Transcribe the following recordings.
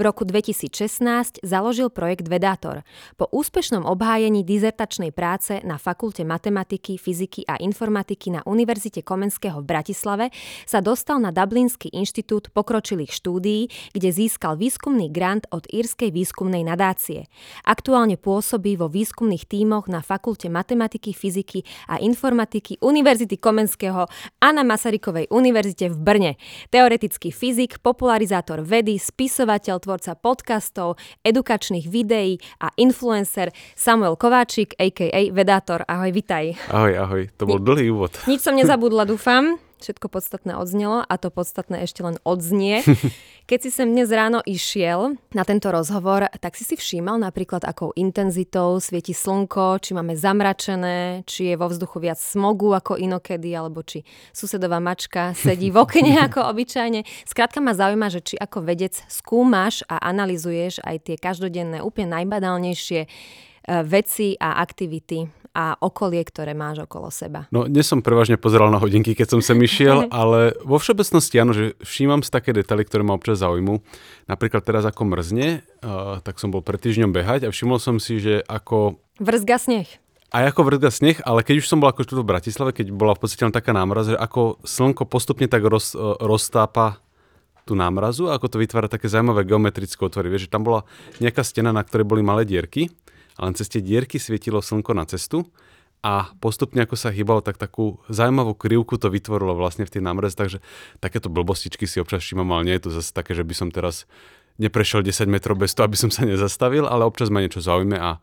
V roku 2016 založil projekt Vedátor. Po úspešnom obhájení dizertačnej práce na Fakulte matematiky, fyziky a informatiky na Univerzite Komenského v Bratislave sa dostal na Dublinský inštitút pokročilých štúdií, kde získal výskumný grant od Írskej výskumnej nadácie. Aktuálne pôsobí vo výskumných tímoch na Fakulte matematiky, fyziky a informatiky Univerzity Komenského a na Masarykovej univerzite v Brne. Teoretický fyzik, popularizátor vedy, spisovateľ, tvorca podcastov, edukačných videí a influencer Samuel Kováčik, a.k.a. Vedátor. Ahoj, vitaj. Ahoj, ahoj. To bol dlhý úvod. Nič som nezabudla, dúfam. Všetko podstatné odznelo a to podstatné ešte len odznie. Keď si sem dnes ráno išiel na tento rozhovor, tak si si všímal napríklad, akou intenzitou svieti slnko, či máme zamračené, či je vo vzduchu viac smogu ako inokedy, alebo či susedová mačka sedí v okne ako obyčajne. Skrátka ma zaujíma, že či ako vedec skúmaš a analizuješ aj tie každodenné, úplne najbadálnejšie veci a aktivity a okolie, ktoré máš okolo seba? No, dnes som prevažne pozeral na hodinky, keď som sem išiel, ale vo všeobecnosti áno, že všímam si také detaily, ktoré ma občas zaujímu. Napríklad teraz ako mrzne, uh, tak som bol pred týždňom behať a všimol som si, že ako... Vrzga sneh. Aj ako vrzga sneh, ale keď už som bol ako v Bratislave, keď bola v podstate len taká námraz, že ako slnko postupne tak roz, uh, roztápa tú námrazu, ako to vytvára také zaujímavé geometrické otvory. Vieš, že tam bola nejaká stena, na ktorej boli malé dierky a len cez tie dierky svietilo slnko na cestu a postupne ako sa hýbalo, tak takú zaujímavú krivku to vytvorilo vlastne v tej námrez, takže takéto blbostičky si občas všímam, ale nie je to zase také, že by som teraz neprešiel 10 metrov bez toho, aby som sa nezastavil, ale občas ma niečo zaujme a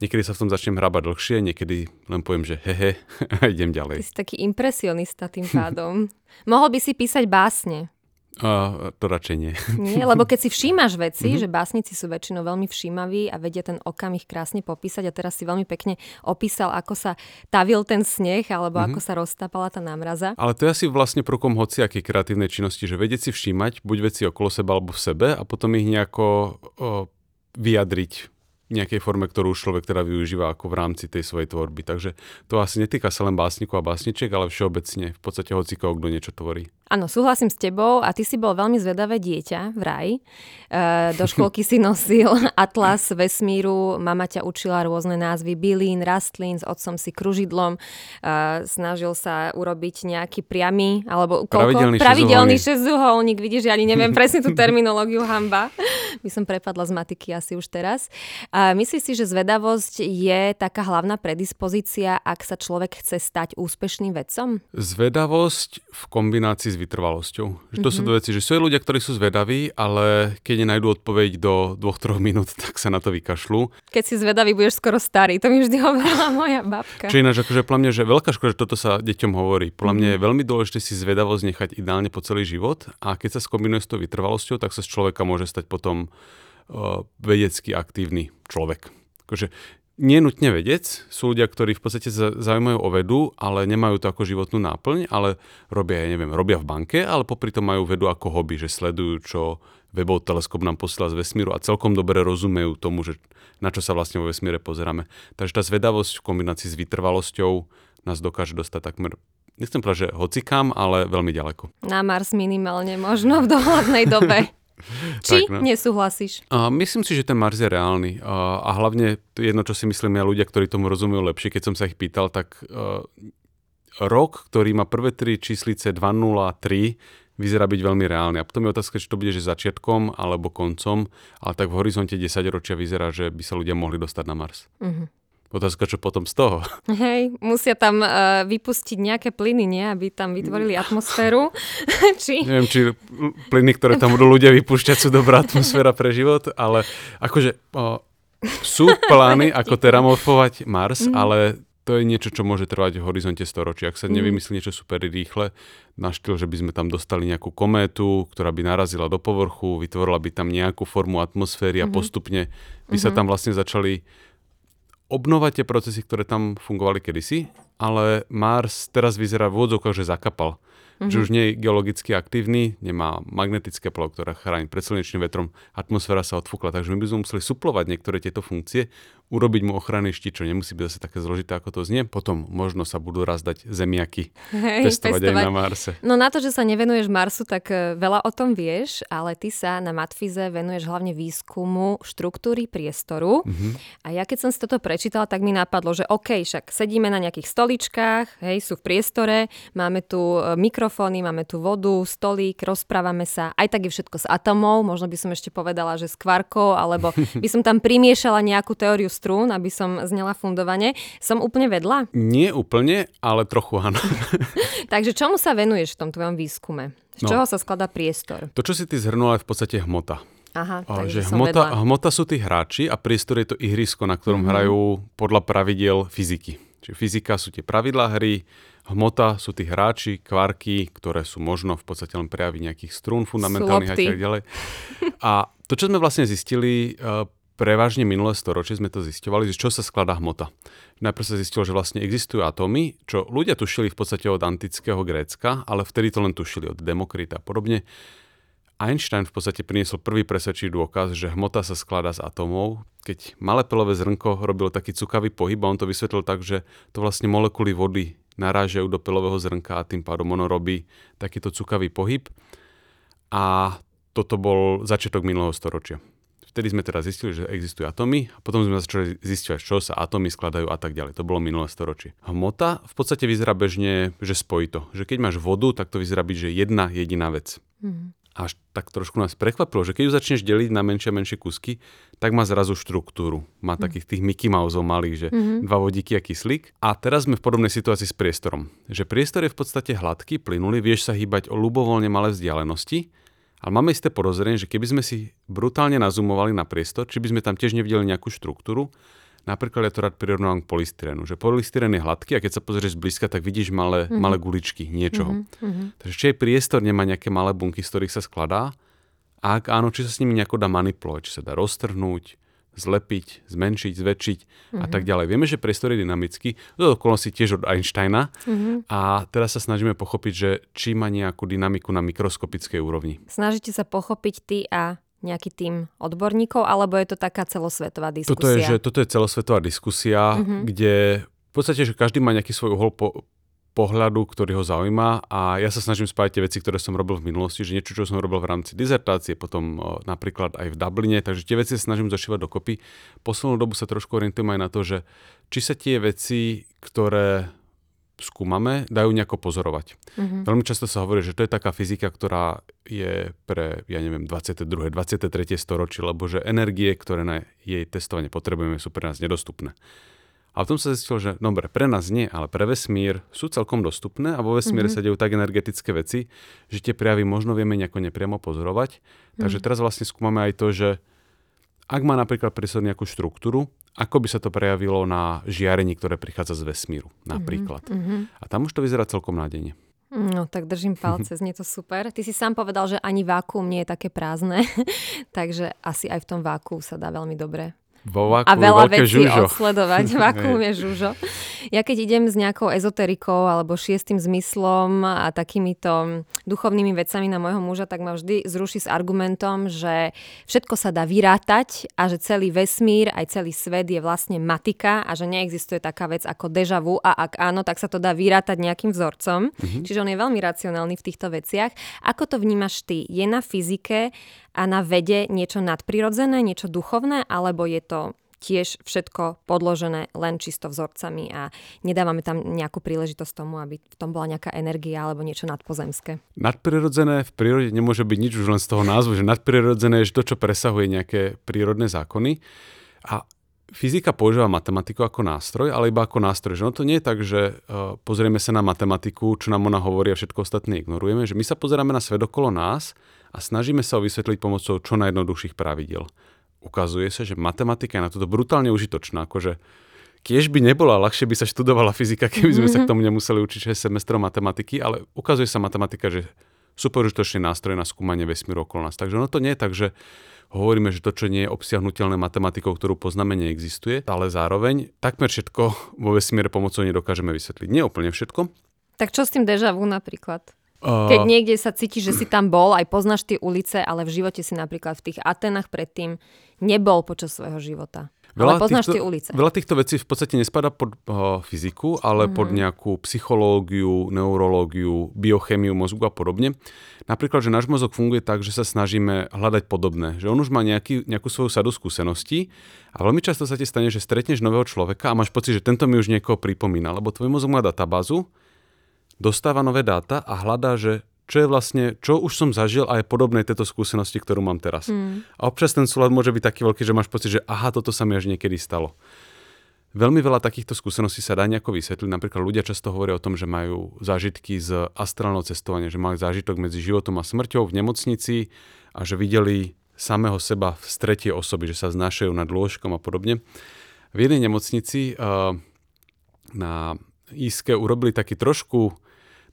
niekedy sa v tom začnem hrábať dlhšie, niekedy len poviem, že hehe a idem ďalej. Ty si taký impresionista tým pádom. Mohol by si písať básne. Uh, to radšej nie. Nie, lebo keď si všímaš veci, mm-hmm. že básnici sú väčšinou veľmi všímaví a vedia ten okamih krásne popísať a teraz si veľmi pekne opísal, ako sa tavil ten sneh alebo mm-hmm. ako sa roztápala tá námraza. Ale to je asi vlastne prokom hociakej kreatívnej činnosti, že vedieť si všímať buď veci okolo seba alebo v sebe a potom ich nejako o, vyjadriť nejakej forme, ktorú človek teda využíva ako v rámci tej svojej tvorby. Takže to asi netýka sa len básnikov a básniček, ale všeobecne v podstate hoci koho, kto niečo tvorí. Áno, súhlasím s tebou a ty si bol veľmi zvedavé dieťa v raj. E, do školky si nosil atlas vesmíru, mama ťa učila rôzne názvy bylín, rastlín, s otcom si kružidlom, e, snažil sa urobiť nejaký priamy, alebo koľko? Pravidelný, Pravidelný šesťuholník. Vidíš, ja ani neviem presne tú terminológiu hamba. By som prepadla z matiky asi už teraz. A myslíš si, že zvedavosť je taká hlavná predispozícia, ak sa človek chce stať úspešným vedcom? Zvedavosť v kombinácii s vytrvalosťou. Že to mm-hmm. sú mhm. dve veci, že sú ľudia, ktorí sú zvedaví, ale keď nenajdú odpoveď do dvoch, troch minút, tak sa na to vykašľú. Keď si zvedavý, budeš skoro starý, to mi vždy hovorila moja babka. Čiže ináč, akože podľa mňa, že veľká škoda, že toto sa deťom hovorí. Podľa mňa je mhm. veľmi dôležité si zvedavosť nechať ideálne po celý život a keď sa skombinuje s tou vytrvalosťou, tak sa z človeka môže stať potom vedecky aktívny človek. Akože nie nutne vedec, sú ľudia, ktorí v podstate zaujímajú o vedu, ale nemajú to ako životnú náplň, ale robia, ja neviem, robia v banke, ale popri tom majú vedu ako hobby, že sledujú, čo webov teleskop nám posiela z vesmíru a celkom dobre rozumejú tomu, že na čo sa vlastne vo vesmíre pozeráme. Takže tá zvedavosť v kombinácii s vytrvalosťou nás dokáže dostať takmer nechcem povedať, že hocikam, ale veľmi ďaleko. Na Mars minimálne možno v dohľadnej dobe. Či tak, no. nesúhlasíš? Uh, myslím si, že ten Mars je reálny. Uh, a hlavne jedno, čo si myslím ja ľudia, ktorí tomu rozumejú lepšie, keď som sa ich pýtal, tak uh, rok, ktorý má prvé tri číslice 203, vyzerá byť veľmi reálny. A potom je otázka, či to bude že začiatkom alebo koncom, ale tak v horizonte 10 ročia vyzerá, že by sa ľudia mohli dostať na Mars. Uh-huh. Otázka, čo potom z toho? Hej, musia tam uh, vypustiť nejaké plyny, nie? Aby tam vytvorili atmosféru. či... Neviem, či plyny, ktoré tam budú ľudia vypúšťať, sú dobrá atmosféra pre život, ale akože uh, sú plány, ako teramorfovať Mars, mm. ale to je niečo, čo môže trvať v horizonte storočí. Ak sa mm. nevymyslí niečo super rýchle, na štýl, že by sme tam dostali nejakú kométu, ktorá by narazila do povrchu, vytvorila by tam nejakú formu atmosféry a mm-hmm. postupne by mm-hmm. sa mhm. tam vlastne začali obnovať tie procesy, ktoré tam fungovali kedysi, ale Mars teraz vyzerá v úvodzovkách, že zakapal. Mm-hmm. že už nie je geologicky aktívny, nemá magnetické polo, ktoré chráni pred slnečným vetrom, atmosféra sa odfúkla, takže my by sme museli suplovať niektoré tieto funkcie, urobiť mu ochranný štít, čo nemusí byť zase také zložité, ako to znie. Potom možno sa budú raz dať zemiaky Hej, pestovať, pestovať aj na Marse. No na to, že sa nevenuješ Marsu, tak e, veľa o tom vieš, ale ty sa na Matfize venuješ hlavne výskumu štruktúry priestoru. Mm-hmm. A ja keď som si toto prečítala, tak mi napadlo, že OK, však sedíme na nejakých stoličkách, hej, sú v priestore, máme tu e, mikrofóny, máme tu vodu, stolík, rozprávame sa. Aj tak je všetko s atomov, možno by som ešte povedala, že s kvarkou, alebo by som tam primiešala nejakú teóriu strún, aby som znela fundovane. Som úplne vedla? Nie úplne, ale trochu áno. Takže čomu sa venuješ v tom tvojom výskume? Z no, čoho sa skladá priestor? To, čo si ty zhrnula, je v podstate hmota. Aha, že hmota, hmota sú tí hráči a priestor je to ihrisko, na ktorom mm-hmm. hrajú podľa pravidiel fyziky. Čiže fyzika sú tie pravidlá hry, hmota sú tí hráči, kvarky, ktoré sú možno v podstate len prejavy nejakých strún fundamentálnych a tak ďalej. A to, čo sme vlastne zistili, eh, prevažne minulé storočie sme to zistovali, z čo sa skladá hmota. Najprv sa zistilo, že vlastne existujú atómy, čo ľudia tušili v podstate od antického Grécka, ale vtedy to len tušili od Demokrita a podobne. Einstein v podstate priniesol prvý presvedčivý dôkaz, že hmota sa skladá z atómov. Keď malé pelové zrnko robilo taký cukavý pohyb, a on to vysvetlil tak, že to vlastne molekuly vody narážajú do pelového zrnka a tým pádom ono robí takýto cukavý pohyb. A toto bol začiatok minulého storočia. Vtedy sme teda zistili, že existujú atómy a potom sme začali zistiť, čo sa atómy skladajú a tak ďalej. To bolo minulé storočie. Hmota v podstate vyzerá bežne, že spojito. Že keď máš vodu, tak to vyzerá byť, že jedna jediná vec. Mm. Až tak trošku nás prekvapilo, že keď ju začneš deliť na menšie a menšie kusky, tak má zrazu štruktúru. Má mm. takých tých Mickey Mouseov malých, že mm-hmm. dva vodíky a kyslík. A teraz sme v podobnej situácii s priestorom. Že priestor je v podstate hladký, plynulý, vieš sa hýbať o ľubovoľne malé vzdialenosti, ale máme isté porozrenie, že keby sme si brutálne nazumovali na priestor, či by sme tam tiež nevideli nejakú štruktúru, Napríklad ja to rád prirovnávam k polystyrenu, že polystyren je hladký a keď sa pozrieš zblízka, tak vidíš malé, mm-hmm. malé guličky niečoho. Mm-hmm. Takže či aj priestor nemá nejaké malé bunky, z ktorých sa skladá, a ak áno, či sa s nimi nejako dá manipulovať, či sa dá roztrhnúť, zlepiť, zmenšiť, zväčšiť mm-hmm. a tak mhm. ďalej. Vieme, že priestor je dynamický, to okolnosti tiež od Einsteina mm-hmm. a teraz sa snažíme pochopiť, že či má nejakú dynamiku na mikroskopickej úrovni. Snažíte sa pochopiť ty a nejaký tým odborníkov, alebo je to taká celosvetová diskusia? Toto je, že toto je celosvetová diskusia, mm-hmm. kde v podstate, že každý má nejaký svoj uhol po, pohľadu, ktorý ho zaujíma a ja sa snažím spájať tie veci, ktoré som robil v minulosti, že niečo, čo som robil v rámci dizertácie, potom o, napríklad aj v Dubline, takže tie veci sa snažím zašívať dokopy. Poslednú dobu sa trošku orientujem aj na to, že či sa tie veci, ktoré skúmame, dajú nejako pozorovať. Mm-hmm. Veľmi často sa hovorí, že to je taká fyzika, ktorá je pre, ja neviem, 22. 23. storočie, lebo že energie, ktoré na jej testovanie potrebujeme, sú pre nás nedostupné. A v tom sa zistilo, že dobre, pre nás nie, ale pre vesmír sú celkom dostupné a vo vesmíre mm-hmm. sa dejú tak energetické veci, že tie prejavy možno vieme nejako nepriamo pozorovať. Mm-hmm. Takže teraz vlastne skúmame aj to, že ak má napríklad prísad nejakú štruktúru, ako by sa to prejavilo na žiarení, ktoré prichádza z vesmíru napríklad. Mm-hmm. A tam už to vyzerá celkom nádejne. No tak držím palce, znie to super. Ty si sám povedal, že ani vákuum nie je také prázdne, takže asi aj v tom váku sa dá veľmi dobre vo váku a veľa vecí žužo. odsledovať. Vákuum je žužo. Ja keď idem s nejakou ezoterikou alebo šiestým zmyslom a takýmito duchovnými vecami na môjho muža, tak ma vždy zruší s argumentom, že všetko sa dá vyrátať a že celý vesmír, aj celý svet je vlastne matika a že neexistuje taká vec ako deja vu a ak áno, tak sa to dá vyrátať nejakým vzorcom. Mm-hmm. Čiže on je veľmi racionálny v týchto veciach. Ako to vnímaš ty? Je na fyzike a na vede niečo nadprirodzené, niečo duchovné, alebo je to tiež všetko podložené len čisto vzorcami a nedávame tam nejakú príležitosť tomu, aby v tom bola nejaká energia alebo niečo nadpozemské. Nadprirodzené v prírode nemôže byť nič už len z toho názvu, že nadprirodzené je to, čo presahuje nejaké prírodné zákony. A fyzika používa matematiku ako nástroj, ale iba ako nástroj. Že no to nie je tak, že uh, pozrieme sa na matematiku, čo nám ona hovorí a všetko ostatné ignorujeme, že my sa pozeráme na svet okolo nás a snažíme sa ho vysvetliť pomocou čo najjednoduchších pravidel. Ukazuje sa, že matematika je na toto brutálne užitočná, akože Kiež by nebola, ľahšie by sa študovala fyzika, keby sme sa k tomu nemuseli učiť 6 semestrov matematiky, ale ukazuje sa matematika, že super užitočný nástroj na skúmanie vesmíru okolo nás. Takže ono to nie je tak, že hovoríme, že to, čo nie je obsiahnutelné matematikou, ktorú poznáme, neexistuje, ale zároveň takmer všetko vo vesmíre pomocou nedokážeme vysvetliť. Nie úplne všetko. Tak čo s tým deja vu napríklad? Keď niekde sa cítiš, že si tam bol, aj poznáš tie ulice, ale v živote si napríklad v tých Atenách predtým nebol počas svojho života. Veľa ale poznáš týchto, tie ulice. Veľa týchto vecí v podstate nespada pod uh, fyziku, ale mm-hmm. pod nejakú psychológiu, neurológiu, biochemiu mozgu a podobne. Napríklad, že náš mozog funguje tak, že sa snažíme hľadať podobné. Že on už má nejaký, nejakú svoju sadu skúseností a veľmi často sa ti stane, že stretneš nového človeka a máš pocit, že tento mi už niekoho pripomína, lebo tvoj mozog má databázu, dostáva nové dáta a hľadá, že čo je vlastne, čo už som zažil a je podobné tejto skúsenosti, ktorú mám teraz. Mm. A občas ten súlad môže byť taký veľký, že máš pocit, že aha, toto sa mi až niekedy stalo. Veľmi veľa takýchto skúseností sa dá nejako vysvetliť. Napríklad ľudia často hovoria o tom, že majú zážitky z astrálneho cestovania, že mali zážitok medzi životom a smrťou v nemocnici a že videli samého seba v stretej osoby, že sa znášajú nad lôžkom a podobne. V jednej nemocnici uh, na Íske urobili taký trošku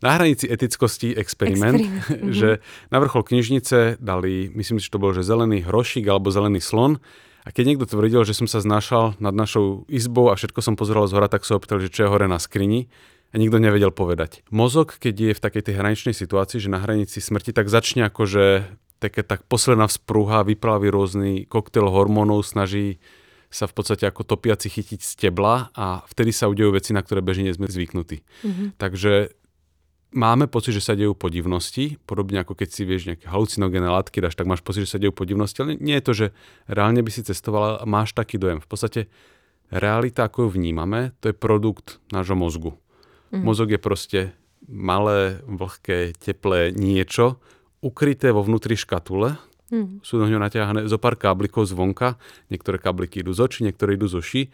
na hranici etickosti experiment, experiment. že na vrchol knižnice dali, myslím si, že to bol, že zelený hrošik alebo zelený slon a keď niekto tvrdil, že som sa znášal nad našou izbou a všetko som pozeral z hora, tak sa opýtal, že čo je hore na skrini a nikto nevedel povedať. Mozog, keď je v takej tej hraničnej situácii, že na hranici smrti, tak začne akože také tak posledná vzprúha, vyprávi rôzny koktail hormónov, snaží sa v podstate ako topiaci chytiť z tebla a vtedy sa udejú veci, na ktoré bežne sme zvyknutí. Mm-hmm. Takže máme pocit, že sa dejú podivnosti, podobne ako keď si vieš nejaké halucinogénne látky dáš, tak máš pocit, že sa dejú podivnosti, ale nie je to, že reálne by si cestoval a máš taký dojem. V podstate realita, ako ju vnímame, to je produkt nášho mozgu. Mm. Mozog je proste malé, vlhké, teplé niečo, ukryté vo vnútri škatule, mm. sú do ňo naťahané zo pár káblikov zvonka, niektoré kábliky idú z očí, niektoré idú zo ší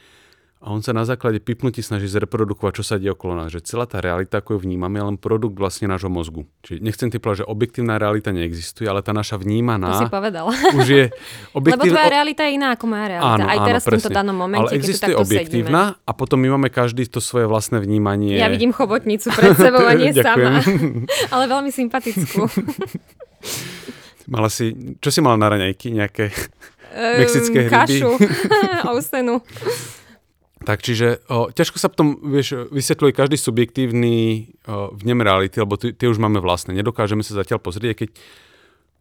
a on sa na základe pipnutí snaží zreprodukovať, čo sa deje okolo nás. Že celá tá realita, ako ju vnímame, je len produkt vlastne nášho mozgu. Čiže nechcem ty povedať, že objektívna realita neexistuje, ale tá naša vnímaná... To si povedal. Už je objektív... Lebo tvoja realita je iná ako moja realita. Áno, Aj teraz áno, v tomto danom momente, ale existuje objektívna sedíme. a potom my máme každý to svoje vlastné vnímanie. Ja vidím chobotnicu pred sebou a nie sama. ale veľmi sympatickú. mala si... Čo si mala na raňajky? Nejaké mexické hryby? Kašu. Oustenu. Tak čiže o, ťažko sa potom vieš, vysvetľuje každý subjektívny o, vnem reality, lebo tie už máme vlastné. Nedokážeme sa zatiaľ pozrieť, keď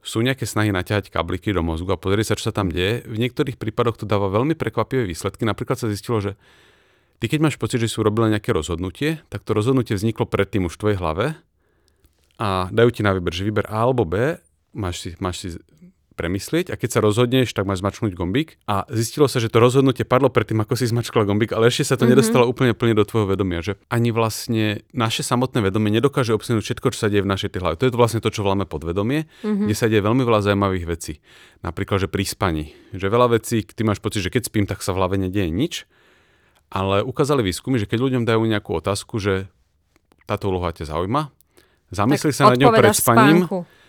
sú nejaké snahy naťahať kabliky do mozgu a pozrieť sa, čo sa tam deje. V niektorých prípadoch to dáva veľmi prekvapivé výsledky. Napríklad sa zistilo, že ty keď máš pocit, že sú robili nejaké rozhodnutie, tak to rozhodnutie vzniklo predtým už v tvojej hlave a dajú ti na výber, že výber A alebo B, máš si, máš si premyslieť a keď sa rozhodneš, tak máš zmačknúť gombík. A zistilo sa, že to rozhodnutie padlo predtým, ako si zmačkla gombík, ale ešte sa to mm-hmm. nedostalo úplne plne do tvojho vedomia, že ani vlastne naše samotné vedomie nedokáže obsiahnuť všetko, čo sa deje v našej hlave. To je to vlastne to, čo voláme podvedomie, mm-hmm. kde sa deje veľmi veľa zaujímavých vecí. Napríklad, že pri spaní. Že veľa vecí, ty máš pocit, že keď spím, tak sa v hlave nedieje nič. Ale ukázali výskumy, že keď ľuďom dajú nejakú otázku, že táto úloha ťa zaujíma, zamysli sa nad ňou pred spaním. Spánku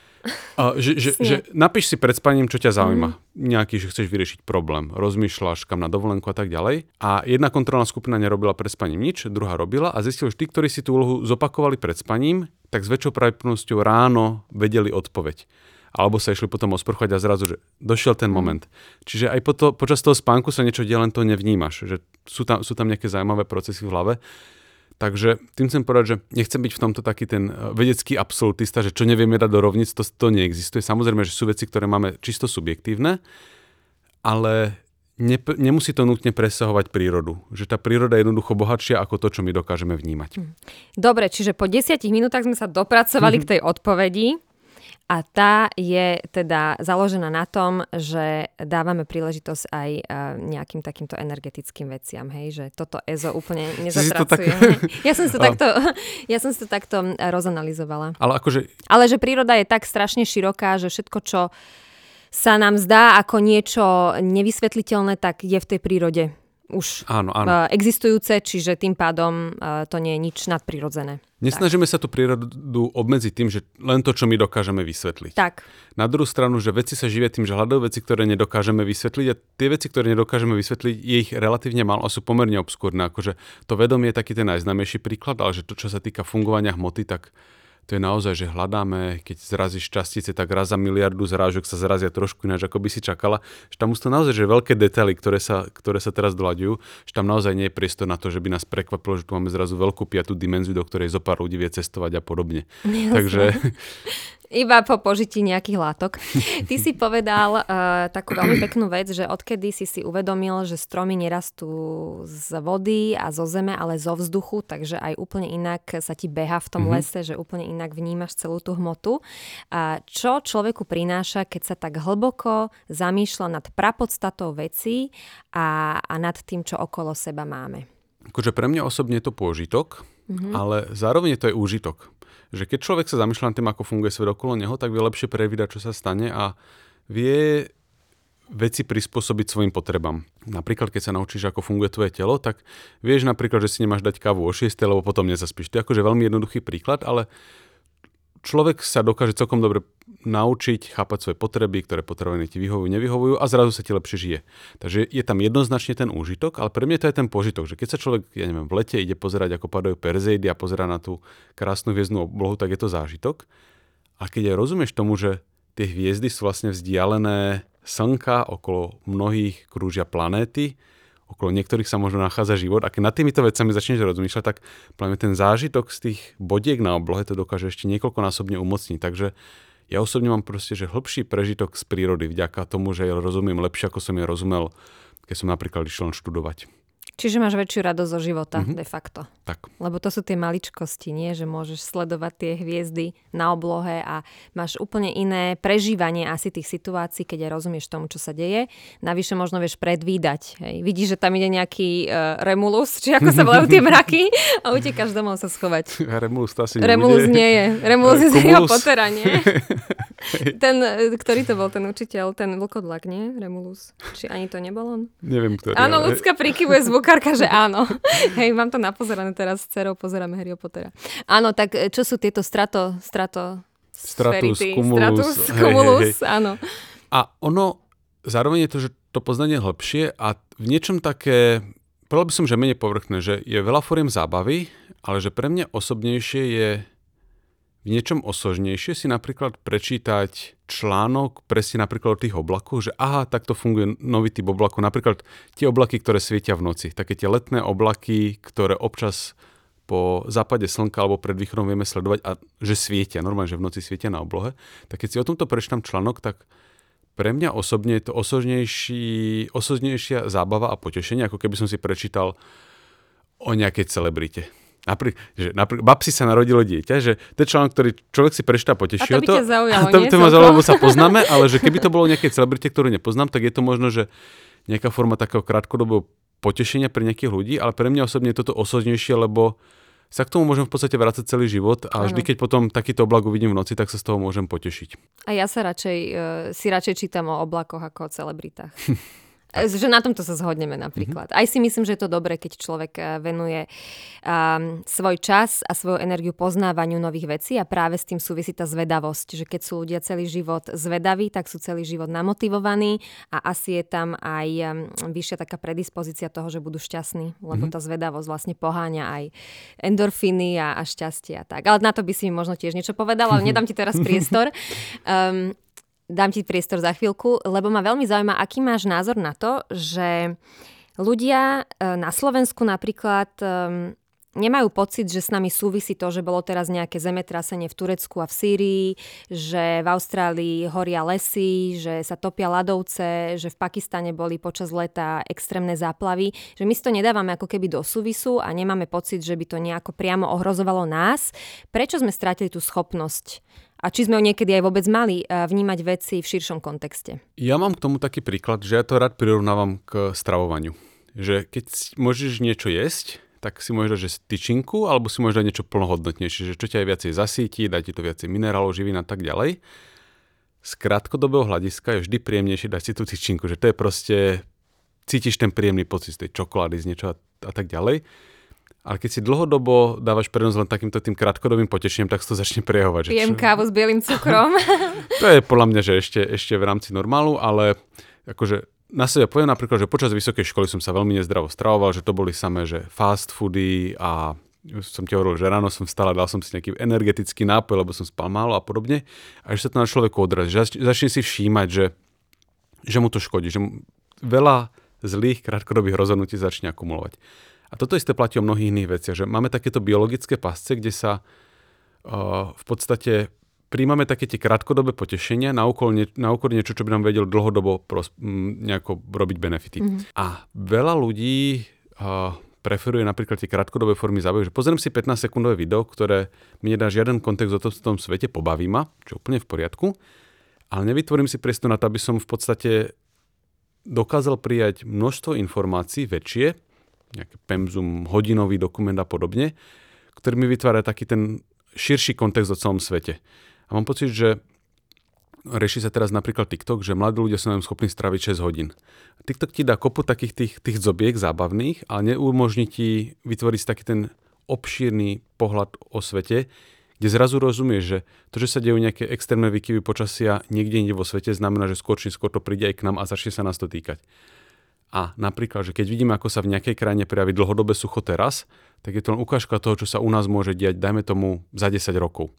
a, že, že, že napíš si pred spaním, čo ťa zaujíma. Mm. Nejaký, že chceš vyriešiť problém. Rozmýšľaš kam na dovolenku a tak ďalej. A jedna kontrolná skupina nerobila pred spaním nič, druhá robila a zistili, že tí, ktorí si tú úlohu zopakovali pred spaním, tak s väčšou pravdepodobnosťou ráno vedeli odpoveď alebo sa išli potom osprchovať a zrazu, že došiel ten mm. moment. Čiže aj po to, počas toho spánku sa niečo deje, len to nevnímaš, že sú tam, sú tam nejaké zaujímavé procesy v hlave Takže tým chcem povedať, že nechcem byť v tomto taký ten e, vedecký absolutista, že čo nevieme dať do rovnic, to, to neexistuje. Samozrejme, že sú veci, ktoré máme čisto subjektívne, ale ne, nemusí to nutne presahovať prírodu. Že tá príroda je jednoducho bohatšia ako to, čo my dokážeme vnímať. Hm. Dobre, čiže po desiatich minútach sme sa dopracovali k tej odpovedi. A tá je teda založená na tom, že dávame príležitosť aj uh, nejakým takýmto energetickým veciam, hej, že toto EZO úplne nezatracuje. Tak... Ja som si to takto, ja som si to takto rozanalizovala. Ale akože... Ale že príroda je tak strašne široká, že všetko, čo sa nám zdá ako niečo nevysvetliteľné, tak je v tej prírode už áno, áno. E, existujúce, čiže tým pádom e, to nie je nič nadprirodzené. Nesnažíme tak. sa tú prírodu obmedziť tým, že len to, čo my dokážeme vysvetliť. Tak. Na druhú stranu, že veci sa živia tým, že hľadajú veci, ktoré nedokážeme vysvetliť a tie veci, ktoré nedokážeme vysvetliť, je ich relatívne málo a sú pomerne obskúrne. Akože to vedomie je taký ten najznámejší príklad, ale že to, čo sa týka fungovania hmoty, tak to je naozaj, že hľadáme, keď zrazíš častice, tak raz za miliardu zrážok sa zrazia trošku ináč, ako by si čakala. Že tam sú to naozaj že veľké detaily, ktoré sa, ktoré sa teraz doľaďujú, že tam naozaj nie je priestor na to, že by nás prekvapilo, že tu máme zrazu veľkú piatú dimenziu, do ktorej zo pár ľudí vie cestovať a podobne. Jasne. Takže Iba po požití nejakých látok. Ty si povedal uh, takú veľmi peknú vec, že odkedy si si uvedomil, že stromy nerastú z vody a zo zeme, ale zo vzduchu, takže aj úplne inak sa ti beha v tom mm-hmm. lese, že úplne inak vnímaš celú tú hmotu. A čo človeku prináša, keď sa tak hlboko zamýšľa nad prapodstatou vecí a, a nad tým, čo okolo seba máme? Akože pre mňa osobne je to pôžitok, mm-hmm. ale zároveň to je úžitok že keď človek sa zamýšľa nad tým, ako funguje svet okolo neho, tak vie lepšie prevídať, čo sa stane a vie veci prispôsobiť svojim potrebám. Napríklad, keď sa naučíš, ako funguje tvoje telo, tak vieš napríklad, že si nemáš dať kávu o 6, lebo potom nezaspíš. To je akože veľmi jednoduchý príklad, ale človek sa dokáže celkom dobre naučiť chápať svoje potreby, ktoré potrebujeme ti vyhovujú, nevyhovujú a zrazu sa ti lepšie žije. Takže je tam jednoznačne ten úžitok, ale pre mňa to je ten požitok, že keď sa človek, ja neviem, v lete ide pozerať, ako padajú Perzeidy a pozera na tú krásnu hviezdnu oblohu, tak je to zážitok. A keď aj rozumieš tomu, že tie hviezdy sú vlastne vzdialené slnka, okolo mnohých krúžia planéty, okolo niektorých sa možno nachádza život. A keď nad týmito vecami začneš rozmýšľať, tak práve ten zážitok z tých bodiek na oblohe to dokáže ešte niekoľkonásobne umocniť. Takže ja osobne mám proste, že hĺbší prežitok z prírody vďaka tomu, že ja rozumiem lepšie, ako som ja rozumel, keď som napríklad išiel študovať. Čiže máš väčšiu radosť zo života, mm-hmm. de facto. Tak. Lebo to sú tie maličkosti, nie? Že môžeš sledovať tie hviezdy na oblohe a máš úplne iné prežívanie asi tých situácií, keď aj rozumieš tomu, čo sa deje. Navyše možno vieš predvídať. Hej. Vidíš, že tam ide nejaký uh, remulus, či ako sa volajú tie mraky a utekáš domov sa schovať. Remulus to asi Remulus nie je. Remulus je z jeho Pottera, nie? ten, e, ktorý to bol ten učiteľ, ten vlkodlak, nie? Remulus. Či ani to nebol on? Neviem, ktorý. Áno, ale... ľudská príkyvuje zvukárka, že áno. Hej, mám to napozerané teraz s dcerou, pozeráme Harry Pottera. Áno, tak e, čo sú tieto strato, strato Stratus, sferity, cumulus. Stratus, cumulus, hej, hej. áno. A ono, zároveň je to, že to poznanie je hlbšie a v niečom také, povedal by som, že menej povrchné, že je veľa foriem zábavy, ale že pre mňa osobnejšie je v niečom osožnejšie si napríklad prečítať článok presne napríklad o tých oblakoch, že aha, takto funguje nový typ oblaku. Napríklad tie oblaky, ktoré svietia v noci. Také tie letné oblaky, ktoré občas po západe slnka alebo pred východom vieme sledovať a že svietia, normálne, že v noci svietia na oblohe. Tak keď si o tomto prečítam článok, tak pre mňa osobne je to osožnejšia zábava a potešenie, ako keby som si prečítal o nejakej celebrite. Napríklad, že napríklad, babsi sa narodilo dieťa, že to je článok, ktorý človek si prečíta a poteší a to. By ťa zaujalo, a to, to ma zaujalo, lebo sa poznáme, ale že keby to bolo nejaké celebrite, ktorú nepoznám, tak je to možno, že nejaká forma takého krátkodobého potešenia pre nejakých ľudí, ale pre mňa osobne je toto osobnejšie, lebo sa k tomu môžem v podstate vrácať celý život a vždy, keď potom takýto oblak uvidím v noci, tak sa z toho môžem potešiť. A ja sa radšej, uh, si radšej čítam o oblakoch ako o celebritách. Že na tomto sa zhodneme napríklad. Mm-hmm. Aj si myslím, že je to dobré, keď človek eh, venuje um, svoj čas a svoju energiu poznávaniu nových vecí a práve s tým súvisí tá zvedavosť, že keď sú ľudia celý život zvedaví, tak sú celý život namotivovaní a asi je tam aj um, vyššia taká predispozícia toho, že budú šťastní, lebo mm-hmm. tá zvedavosť vlastne poháňa aj endorfíny a, a šťastie a tak. Ale na to by si mi možno tiež niečo povedal, ale nedám ti teraz priestor. Um, dám ti priestor za chvíľku, lebo ma veľmi zaujíma, aký máš názor na to, že ľudia e, na Slovensku napríklad um, nemajú pocit, že s nami súvisí to, že bolo teraz nejaké zemetrasenie v Turecku a v Sýrii, že v Austrálii horia lesy, že sa topia ľadovce, že v Pakistane boli počas leta extrémne záplavy, že my si to nedávame ako keby do súvisu a nemáme pocit, že by to nejako priamo ohrozovalo nás. Prečo sme strátili tú schopnosť a či sme ho niekedy aj vôbec mali eh, vnímať veci v širšom kontexte. Ja mám k tomu taký príklad, že ja to rád prirovnávam k stravovaniu. Že keď môžeš niečo jesť, tak si môžeš dať že tyčinku, alebo si môžeš dať niečo plnohodnotnejšie, že čo ťa aj viacej zasíti, dá ti to viacej minerálov, živín a tak ďalej. Z krátkodobého hľadiska je vždy príjemnejšie dať si tú tyčinku, že to je proste, cítiš ten príjemný pocit z tej čokolády, z niečo a, a tak ďalej. Ale keď si dlhodobo dávaš prednosť len takýmto tým krátkodobým potešením, tak to začne prejahovať. Pijem čo... kávu s bielým cukrom. to je podľa mňa, že ešte, ešte v rámci normálu, ale akože na sebe poviem napríklad, že počas vysokej školy som sa veľmi nezdravo stravoval, že to boli samé, že fast foody a som ti hovoril, že ráno som vstal a dal som si nejaký energetický nápoj, lebo som spal málo a podobne. A že sa to na človeku odrazí. Že začne si všímať, že, že mu to škodí. Že veľa zlých krátkodobých rozhodnutí začne akumulovať. A toto isté platí o mnohých iných veciach. Že máme takéto biologické pasce, kde sa uh, v podstate príjmame také tie krátkodobé potešenia na úkor, nie, na úkor niečo, čo by nám vedelo dlhodobo pros, m, nejako robiť benefity. Mm-hmm. A veľa ľudí uh, preferuje napríklad tie krátkodobé formy zábavy, že pozriem si 15-sekundové video, ktoré mi nedá žiaden kontext o tom, tom svete, pobaví ma, čo úplne v poriadku, ale nevytvorím si priestor na to, aby som v podstate dokázal prijať množstvo informácií väčšie, nejaký pemzum, hodinový dokument a podobne, ktorý mi vytvára taký ten širší kontext o celom svete. A mám pocit, že rieši sa teraz napríklad TikTok, že mladí ľudia sú nám schopní straviť 6 hodín. TikTok ti dá kopu takých tých, tých zobiek zábavných, ale neumožní ti vytvoriť taký ten obšírny pohľad o svete, kde zrazu rozumieš, že to, že sa dejú nejaké extrémne výkyvy počasia niekde inde vo svete, znamená, že skôr či skôr to príde aj k nám a začne sa nás to týkať. A napríklad, že keď vidíme, ako sa v nejakej krajine prejaví dlhodobé sucho teraz, tak je to len ukážka toho, čo sa u nás môže diať, dajme tomu, za 10 rokov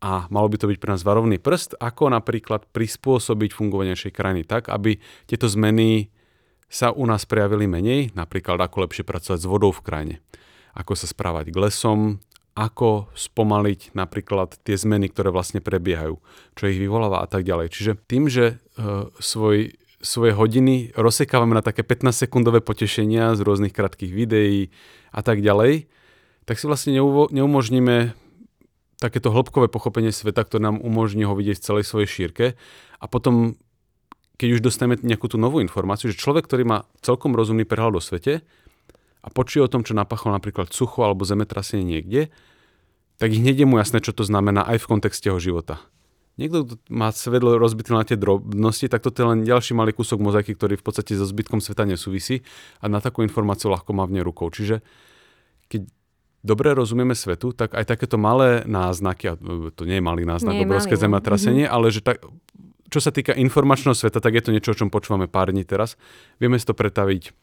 a malo by to byť pre nás varovný prst, ako napríklad prispôsobiť fungovanie našej krajiny tak, aby tieto zmeny sa u nás prejavili menej, napríklad ako lepšie pracovať s vodou v krajine, ako sa správať k lesom, ako spomaliť napríklad tie zmeny, ktoré vlastne prebiehajú, čo ich vyvoláva a tak ďalej. Čiže tým, že uh, svoj, svoje hodiny rozsekávame na také 15-sekundové potešenia z rôznych krátkých videí a tak ďalej, tak si vlastne neumožníme takéto hĺbkové pochopenie sveta, ktoré nám umožní ho vidieť v celej svojej šírke. A potom, keď už dostaneme nejakú tú novú informáciu, že človek, ktorý má celkom rozumný prehľad o svete a počuje o tom, čo napáchol napríklad sucho alebo zemetrasenie niekde, tak hneď je mu jasné, čo to znamená aj v kontexte jeho života. Niekto má svedlo rozbité na tie drobnosti, tak toto je len ďalší malý kúsok mozaiky, ktorý v podstate so zbytkom sveta nesúvisí a na takú informáciu ľahko mávne rukou. Čiže keď dobre rozumieme svetu, tak aj takéto malé náznaky, a to nie je malý náznak, nie obrovské malý, no. zemetrasenie, mm-hmm. ale že tak, čo sa týka informačného sveta, tak je to niečo, o čom počúvame pár dní teraz. Vieme si to pretaviť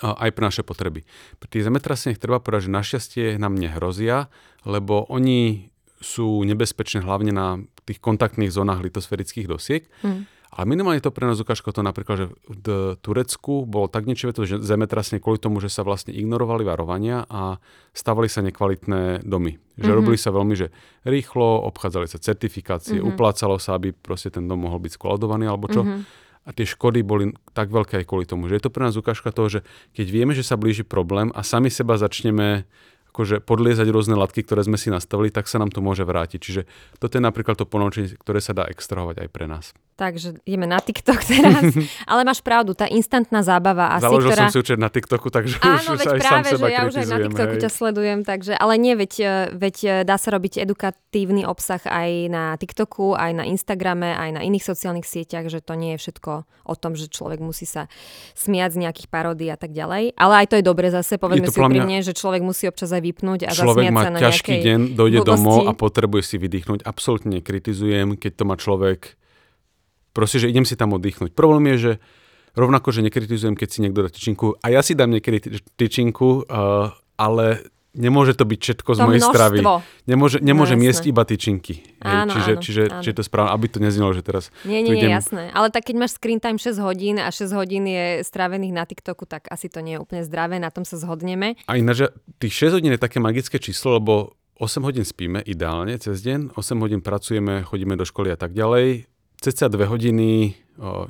aj pre naše potreby. Pri tých zemetraseniach treba povedať, že našťastie nám nehrozia, lebo oni sú nebezpečné hlavne na tých kontaktných zónach litosférických dosiek. Mm. Ale minimálne to pre nás ukážko to napríklad, že v Turecku bolo tak niečo to, že zemetrasne kvôli tomu, že sa vlastne ignorovali varovania a stavali sa nekvalitné domy. Že mm-hmm. robili sa veľmi, že rýchlo, obchádzali sa certifikácie, mm-hmm. uplácalo sa, aby proste ten dom mohol byť skladovaný alebo čo. Mm-hmm. A tie škody boli tak veľké aj kvôli tomu, že je to pre nás ukážka toho, že keď vieme, že sa blíži problém a sami seba začneme akože podliezať rôzne latky, ktoré sme si nastavili, tak sa nám to môže vrátiť. Čiže toto je napríklad to ponaučenie, ktoré sa dá extrahovať aj pre nás. Takže ideme na TikTok teraz. Ale máš pravdu, tá instantná zábava asi, Založil ktorá... som si účet na TikToku, takže Áno, už veď aj práve, sám že ja už aj na TikToku hej. ťa sledujem, takže... Ale nie, veď, e, veď e, dá sa robiť edukatívny obsah aj na TikToku, aj na Instagrame, aj na iných sociálnych sieťach, že to nie je všetko o tom, že človek musí sa smiať z nejakých paródií a tak ďalej. Ale aj to je dobre zase, povedzme si úprimne, mňa... že človek musí občas aj vypnúť a človek má sa na ťažký deň, dojde blbosti. domov a potrebuje si vydýchnuť. Absolútne nekritizujem, keď to má človek proste, že idem si tam oddychnúť. Problém je, že rovnako, že nekritizujem, keď si niekto dá tyčinku. A ja si dám niekedy tyčinku, uh, ale nemôže to byť všetko z To mojej množstvo. stravy. Nemôže, nemôže No, jesť iba tyčinky. Hej, Áno, čiže, áno, čiže, áno. čiže to správne, aby to neznelo, že teraz Nie, nie, nie, idem... jasné. Ale tak keď máš screen time 6 hodín a 6 hodín je strávených na TikToku, tak asi to nie je úplne zdravé, na tom sa zhodneme. A ináč, tých 6 hodín je také magické číslo, lebo 8 hodín spíme ideálne cez deň, 8 hodín pracujeme, chodíme do školy a tak ďalej. Cca 2 hodiny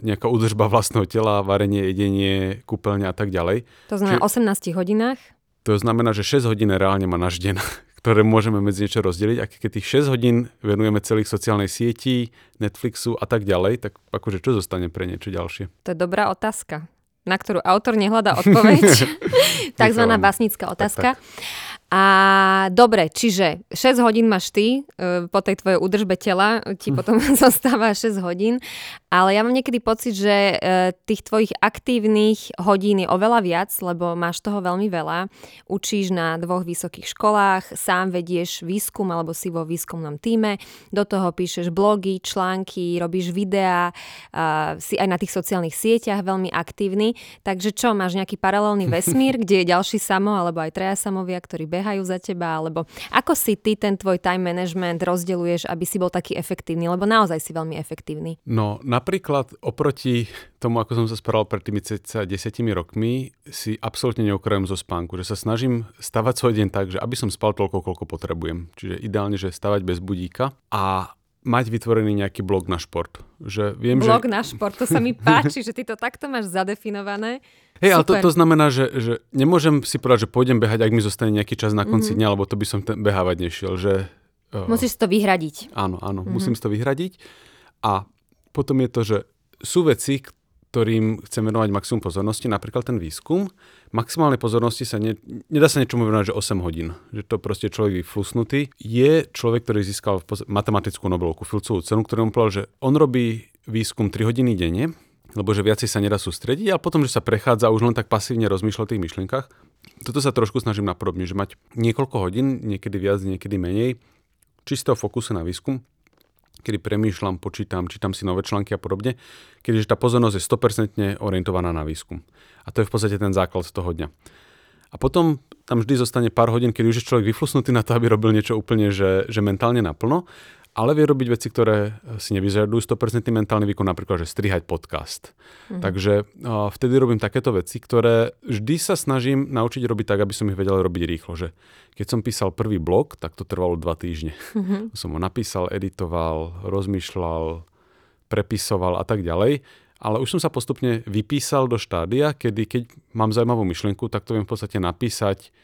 nejaká údržba vlastného tela, varenie, jedenie, kúpeľňa a tak ďalej. To znamená 18 hodinách. To znamená, že 6 hodín reálne má náš deň, ktoré môžeme medzi niečo rozdeliť. A keď tých 6 hodín venujeme celých sociálnej sieti, Netflixu a tak ďalej, tak akože čo zostane pre niečo ďalšie? To je dobrá otázka, na ktorú autor nehľadá odpoveď. Takzvaná básnická otázka. A dobre, čiže 6 hodín máš ty, e, po tej tvojej údržbe tela ti potom zostáva 6 hodín. Ale ja mám niekedy pocit, že e, tých tvojich aktívnych hodín je oveľa viac, lebo máš toho veľmi veľa. Učíš na dvoch vysokých školách, sám vedieš výskum alebo si vo výskumnom týme, do toho píšeš blogy, články, robíš videá, si aj na tých sociálnych sieťach veľmi aktívny. Takže čo, máš nejaký paralelný vesmír, kde je ďalší samo alebo aj traja samovia, ktorí behajú za teba, alebo ako si ty ten tvoj time management rozdeľuješ, aby si bol taký efektívny, lebo naozaj si veľmi efektívny? No, napríklad oproti tomu, ako som sa spravil pred tými desiatimi rokmi, si absolútne neokrajujem zo spánku, že sa snažím stavať svoj deň tak, že aby som spal toľko, koľko potrebujem. Čiže ideálne, že stavať bez budíka a mať vytvorený nejaký blog na šport. Že viem, blog že... na šport, to sa mi páči, že ty to takto máš zadefinované. Hej, ale to, to znamená, že, že nemôžem si povedať, že pôjdem behať, ak mi zostane nejaký čas na konci mm-hmm. dňa, lebo to by som ten behávať nešiel. Že, uh, Musíš to vyhradiť. Áno, áno, mm-hmm. musím si to vyhradiť. A potom je to, že sú veci, ktorým chcem venovať maximum pozornosti, napríklad ten výskum. Maximálnej pozornosti sa ne, nedá sa niečomu venovať, že 8 hodín. Že to proste človek vyflusnutý. Je človek, ktorý získal matematickú Nobelovku, Filcovú cenu, ktorý mu povedal, že on robí výskum 3 hodiny denne, lebo že viacej sa nedá sústrediť a potom, že sa prechádza a už len tak pasívne rozmýšľa o tých myšlienkach. Toto sa trošku snažím napodobniť, že mať niekoľko hodín, niekedy viac, niekedy menej, čistého fokusu na výskum kedy premýšľam, počítam, čítam si nové články a podobne, keďže tá pozornosť je 100% orientovaná na výskum. A to je v podstate ten základ toho dňa. A potom tam vždy zostane pár hodín, keď už je človek vyflusnutý na to, aby robil niečo úplne, že, že mentálne naplno ale vie robiť veci, ktoré si nevyžadujú 100% mentálny výkon, napríklad, že strihať podcast. Mm-hmm. Takže uh, vtedy robím takéto veci, ktoré vždy sa snažím naučiť robiť tak, aby som ich vedel robiť rýchlo. Že keď som písal prvý blog, tak to trvalo dva týždne. Mm-hmm. Som ho napísal, editoval, rozmýšľal, prepisoval a tak ďalej. Ale už som sa postupne vypísal do štádia, kedy keď mám zaujímavú myšlienku, tak to viem v podstate napísať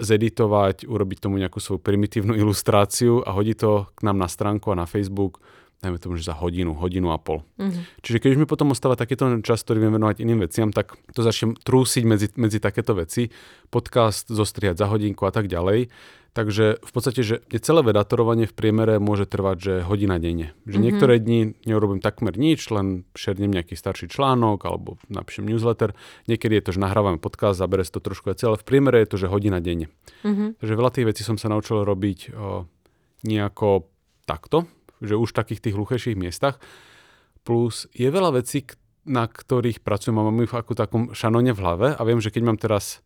zeditovať, urobiť tomu nejakú svoju primitívnu ilustráciu a hodiť to k nám na stránku a na Facebook, dajme tomu, že za hodinu, hodinu a pol. Mm-hmm. Čiže keď už mi potom ostáva takýto čas, ktorý viem venovať iným veciam, tak to začnem trúsiť medzi, medzi takéto veci, podcast zostriať za hodinku a tak ďalej. Takže v podstate, že celé vedatorovanie v priemere môže trvať, že hodina denne. Že mm-hmm. niektoré dni neurobím takmer nič, len šernem nejaký starší článok alebo napíšem newsletter. Niekedy je to, že nahrávame podcast, zabere to trošku aj celé. V priemere je to, že hodina denne. Mm-hmm. Takže veľa tých vecí som sa naučil robiť o, nejako takto, že už v takých tých hluchejších miestach. Plus je veľa vecí, na ktorých pracujem a mám ich ako takom šanone v hlave a viem, že keď mám teraz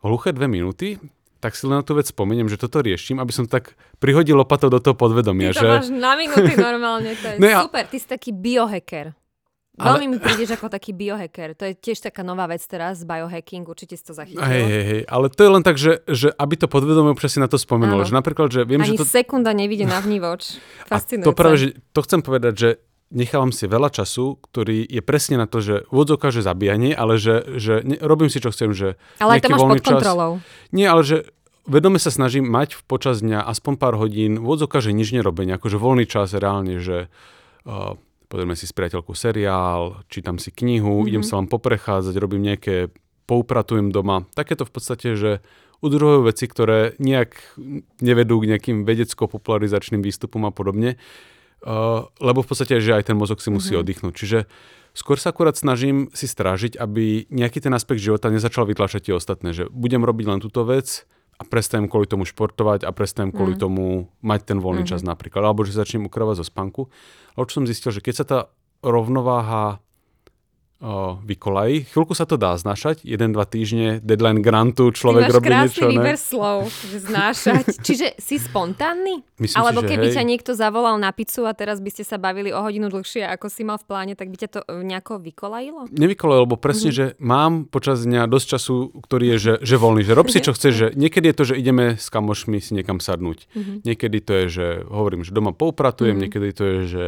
hluché dve minúty, tak si len na tú vec spomeniem, že toto riešim, aby som tak prihodil lopatou do toho podvedomia. Ty to že... máš na minúty normálne, to je ne, super, ty si taký biohacker. Veľmi ale... mi prídeš ako taký biohacker. To je tiež taká nová vec teraz, biohacking, určite si to zachytil. Hej, hej, hej, ale to je len tak, že, že aby to podvedomie občas si na to spomenulo. Že napríklad, že viem, Ani že to... sekunda nevidie na vnívoč. Fascinujúce. to práve, že to chcem povedať, že nechávam si veľa času, ktorý je presne na to, že úvodzovka, že zabíjanie, ale že, že ne, robím si, čo chcem, že Ale aj to máš pod kontrolou. Čas, nie, ale že vedome sa snažím mať v počas dňa aspoň pár hodín, úvodzovka, že nič nerobenie, akože voľný čas reálne, že uh, pozrieme si s priateľkou seriál, čítam si knihu, mm-hmm. idem sa vám poprechádzať, robím nejaké, poupratujem doma. Takéto v podstate, že udruhujú veci, ktoré nejak nevedú k nejakým vedecko-popularizačným výstupom a podobne. Uh, lebo v podstate, že aj ten mozog si musí mm-hmm. oddychnúť. Čiže skôr sa akurát snažím si strážiť, aby nejaký ten aspekt života nezačal vytlačať tie ostatné, že budem robiť len túto vec a prestanem kvôli tomu športovať a prestanem kvôli mm. tomu mať ten voľný mm-hmm. čas napríklad. Alebo že začnem ukravať zo spánku. Ale už som zistil, že keď sa tá rovnováha vykolají. Chvíľku sa to dá znašať, jeden, dva týždne, deadline grantu, človek robí niečo. Ty máš slov, že znášať. Čiže si spontánny? Myslím Alebo si, keby hej. ťa niekto zavolal na pizzu a teraz by ste sa bavili o hodinu dlhšie, ako si mal v pláne, tak by ťa to e, nejako vykolajilo? Nevykolajilo, lebo presne, mm-hmm. že mám počas dňa dosť času, ktorý je, že, že voľný, že rob si čo chceš, že niekedy je to, že ideme s kamošmi si niekam sadnúť. Mm-hmm. Niekedy to je, že hovorím, že doma poupratujem, mm-hmm. niekedy to je, že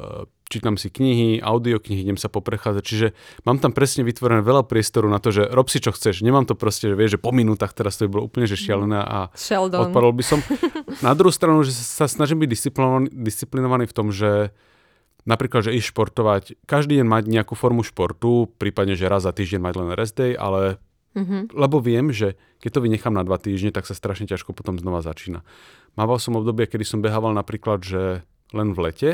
uh, čítam si knihy, audioknihy, idem sa poprechádzať. Čiže mám tam presne vytvorené veľa priestoru na to, že rob si čo chceš. Nemám to proste, že vieš, že po minútach teraz to by bolo úplne že šialené a Sheldon. odpadol by som. Na druhú stranu, že sa snažím byť disciplinovaný, disciplinovaný v tom, že napríklad, že ísť športovať, každý deň mať nejakú formu športu, prípadne, že raz za týždeň mať len rest day, ale Mm-hmm. Lebo viem, že keď to vynechám na dva týždne, tak sa strašne ťažko potom znova začína. Mával som obdobie, kedy som behával napríklad, že len v lete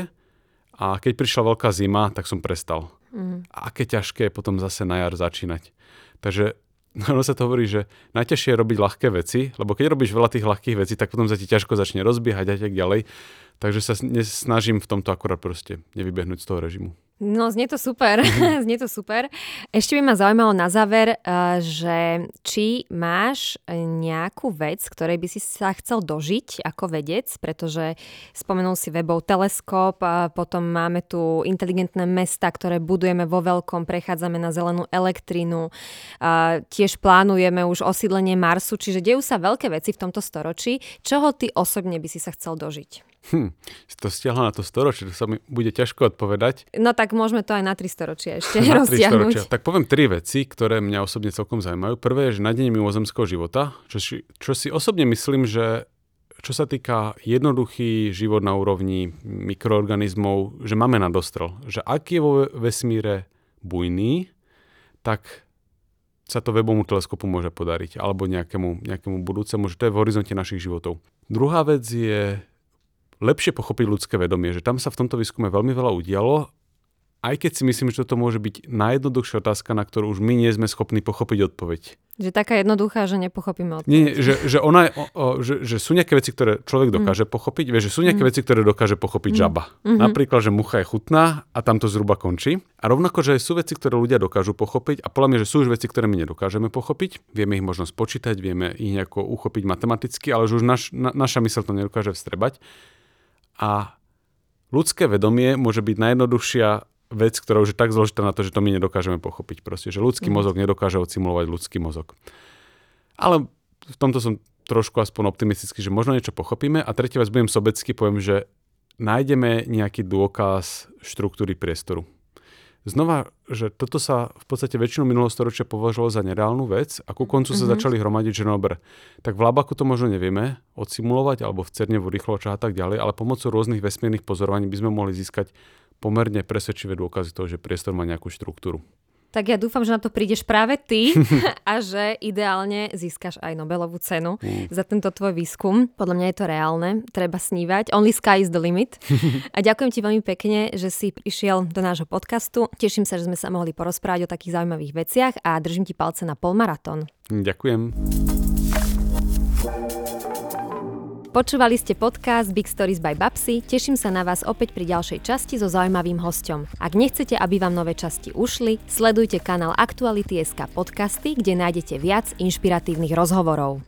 A keď prišla veľká zima, tak som prestal. Mm. A aké ťažké je potom zase na jar začínať. Takže ono sa to hovorí, že najťažšie je robiť ľahké veci, lebo keď robíš veľa tých ľahkých vecí, tak potom sa ti ťažko začne rozbiehať a tak ďalej. Takže sa snažím v tomto akurát proste nevybehnúť z toho režimu. No, znie to super. Mm-hmm. znie to super. Ešte by ma zaujímalo na záver, eh, že či máš nejakú vec, ktorej by si sa chcel dožiť ako vedec, pretože spomenul si webov teleskop, a potom máme tu inteligentné mesta, ktoré budujeme vo veľkom, prechádzame na zelenú elektrínu, a tiež plánujeme už osídlenie Marsu, čiže dejú sa veľké veci v tomto storočí. Čoho ty osobne by si sa chcel dožiť? Hm, si to stiahla na to storočie, to sa mi bude ťažko odpovedať. No tak môžeme to aj na tri storočia ešte na roztiahnuť. Storočia. Tak poviem tri veci, ktoré mňa osobne celkom zaujímajú. Prvé je, že nadenie mimozemského života, čo si, čo si osobne myslím, že čo sa týka jednoduchý život na úrovni mikroorganizmov, že máme na dostrel. Že ak je vo vesmíre bujný, tak sa to webomu teleskopu môže podariť, alebo nejakému, nejakému budúcemu, že to je v horizonte našich životov. Druhá vec je lepšie pochopiť ľudské vedomie, že tam sa v tomto výskume veľmi veľa udialo, aj keď si myslím, že toto môže byť najjednoduchšia otázka, na ktorú už my nie sme schopní pochopiť odpoveď. Že taká jednoduchá, že nepochopíme odpoveď. Nie, že, že, ona je, o, o, že, že sú nejaké veci, ktoré človek mm. dokáže mm. pochopiť, vieš, že sú nejaké mm. veci, ktoré dokáže pochopiť mm. žaba. Mm-hmm. Napríklad, že mucha je chutná a tam to zhruba končí. A rovnako, že sú veci, ktoré ľudia dokážu pochopiť a podľa mňa, že sú už veci, ktoré my nedokážeme pochopiť. Vieme ich možno spočítať, vieme ich nejako uchopiť matematicky, ale že už naš, na, naša mysl to nedokáže vstrebať. A ľudské vedomie môže byť najjednoduchšia vec, ktorá už je tak zložitá na to, že to my nedokážeme pochopiť. Proste, že ľudský mm. mozog nedokáže odsimulovať ľudský mozog. Ale v tomto som trošku aspoň optimistický, že možno niečo pochopíme. A tretia vec, budem sobecky, poviem, že nájdeme nejaký dôkaz štruktúry priestoru znova, že toto sa v podstate väčšinu minulého storočia považovalo za nereálnu vec a ku koncu mm-hmm. sa mhm. začali hromadiť, že no dobre, tak v Labaku to možno nevieme odsimulovať alebo v Cernevu rýchloča a tak ďalej, ale pomocou rôznych vesmírnych pozorovaní by sme mohli získať pomerne presvedčivé dôkazy toho, že priestor má nejakú štruktúru. Tak ja dúfam, že na to prídeš práve ty a že ideálne získaš aj Nobelovú cenu mm. za tento tvoj výskum. Podľa mňa je to reálne, treba snívať. Only sky is the limit. A ďakujem ti veľmi pekne, že si prišiel do nášho podcastu. Teším sa, že sme sa mohli porozprávať o takých zaujímavých veciach a držím ti palce na polmaratón. Ďakujem. Počúvali ste podcast Big Stories by Babsy, teším sa na vás opäť pri ďalšej časti so zaujímavým hostom. Ak nechcete, aby vám nové časti ušli, sledujte kanál Aktuality.sk podcasty, kde nájdete viac inšpiratívnych rozhovorov.